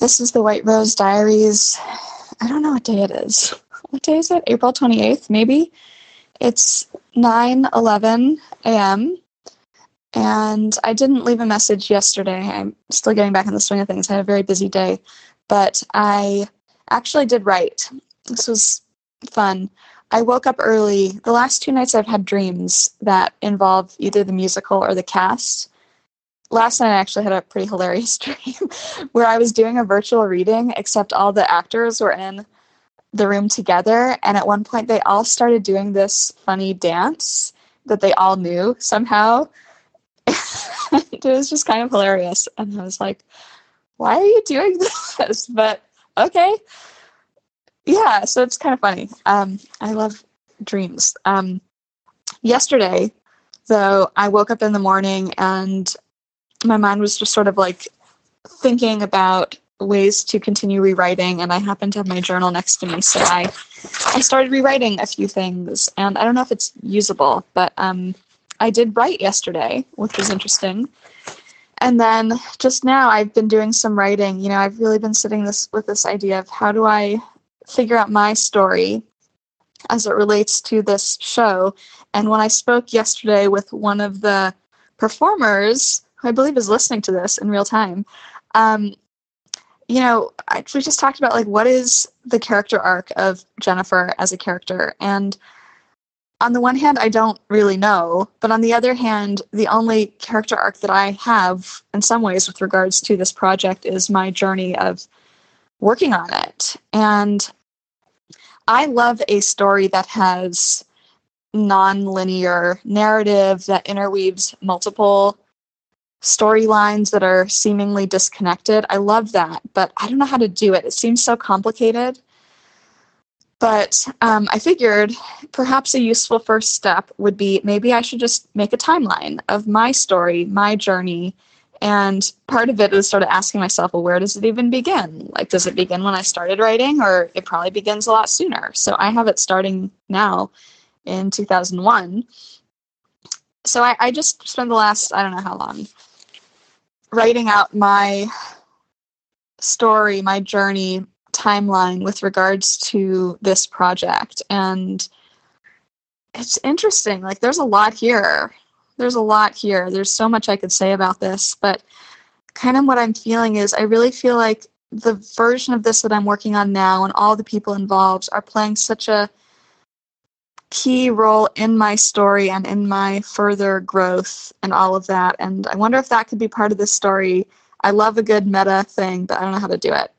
This is the White Rose Diaries. I don't know what day it is. What day is it? April 28th, maybe? It's 9 11 a.m. And I didn't leave a message yesterday. I'm still getting back in the swing of things. I had a very busy day. But I actually did write. This was fun. I woke up early. The last two nights I've had dreams that involve either the musical or the cast. Last night I actually had a pretty hilarious dream where I was doing a virtual reading, except all the actors were in the room together. And at one point they all started doing this funny dance that they all knew somehow. it was just kind of hilarious. And I was like, why are you doing this? But okay yeah, so it's kind of funny. Um, I love dreams. Um, yesterday, though, I woke up in the morning and my mind was just sort of like thinking about ways to continue rewriting and I happened to have my journal next to me so I I started rewriting a few things and I don't know if it's usable but um I did write yesterday which was interesting and then just now I've been doing some writing you know I've really been sitting this with this idea of how do I figure out my story as it relates to this show. And when I spoke yesterday with one of the performers, who I believe is listening to this in real time, um, you know, I, we just talked about like what is the character arc of Jennifer as a character, and on the one hand, I don't really know, but on the other hand, the only character arc that I have in some ways with regards to this project is my journey of working on it. And I love a story that has non-linear narrative that interweaves multiple storylines that are seemingly disconnected. I love that, but I don't know how to do it. It seems so complicated. But um, I figured perhaps a useful first step would be maybe I should just make a timeline of my story, my journey, and part of it is sort of asking myself, well, where does it even begin? Like, does it begin when I started writing, or it probably begins a lot sooner? So I have it starting now in 2001. So I, I just spent the last, I don't know how long, writing out my story, my journey timeline with regards to this project. And it's interesting. Like, there's a lot here there's a lot here. There's so much I could say about this, but kind of what I'm feeling is I really feel like the version of this that I'm working on now and all the people involved are playing such a key role in my story and in my further growth and all of that. And I wonder if that could be part of this story. I love a good meta thing, but I don't know how to do it.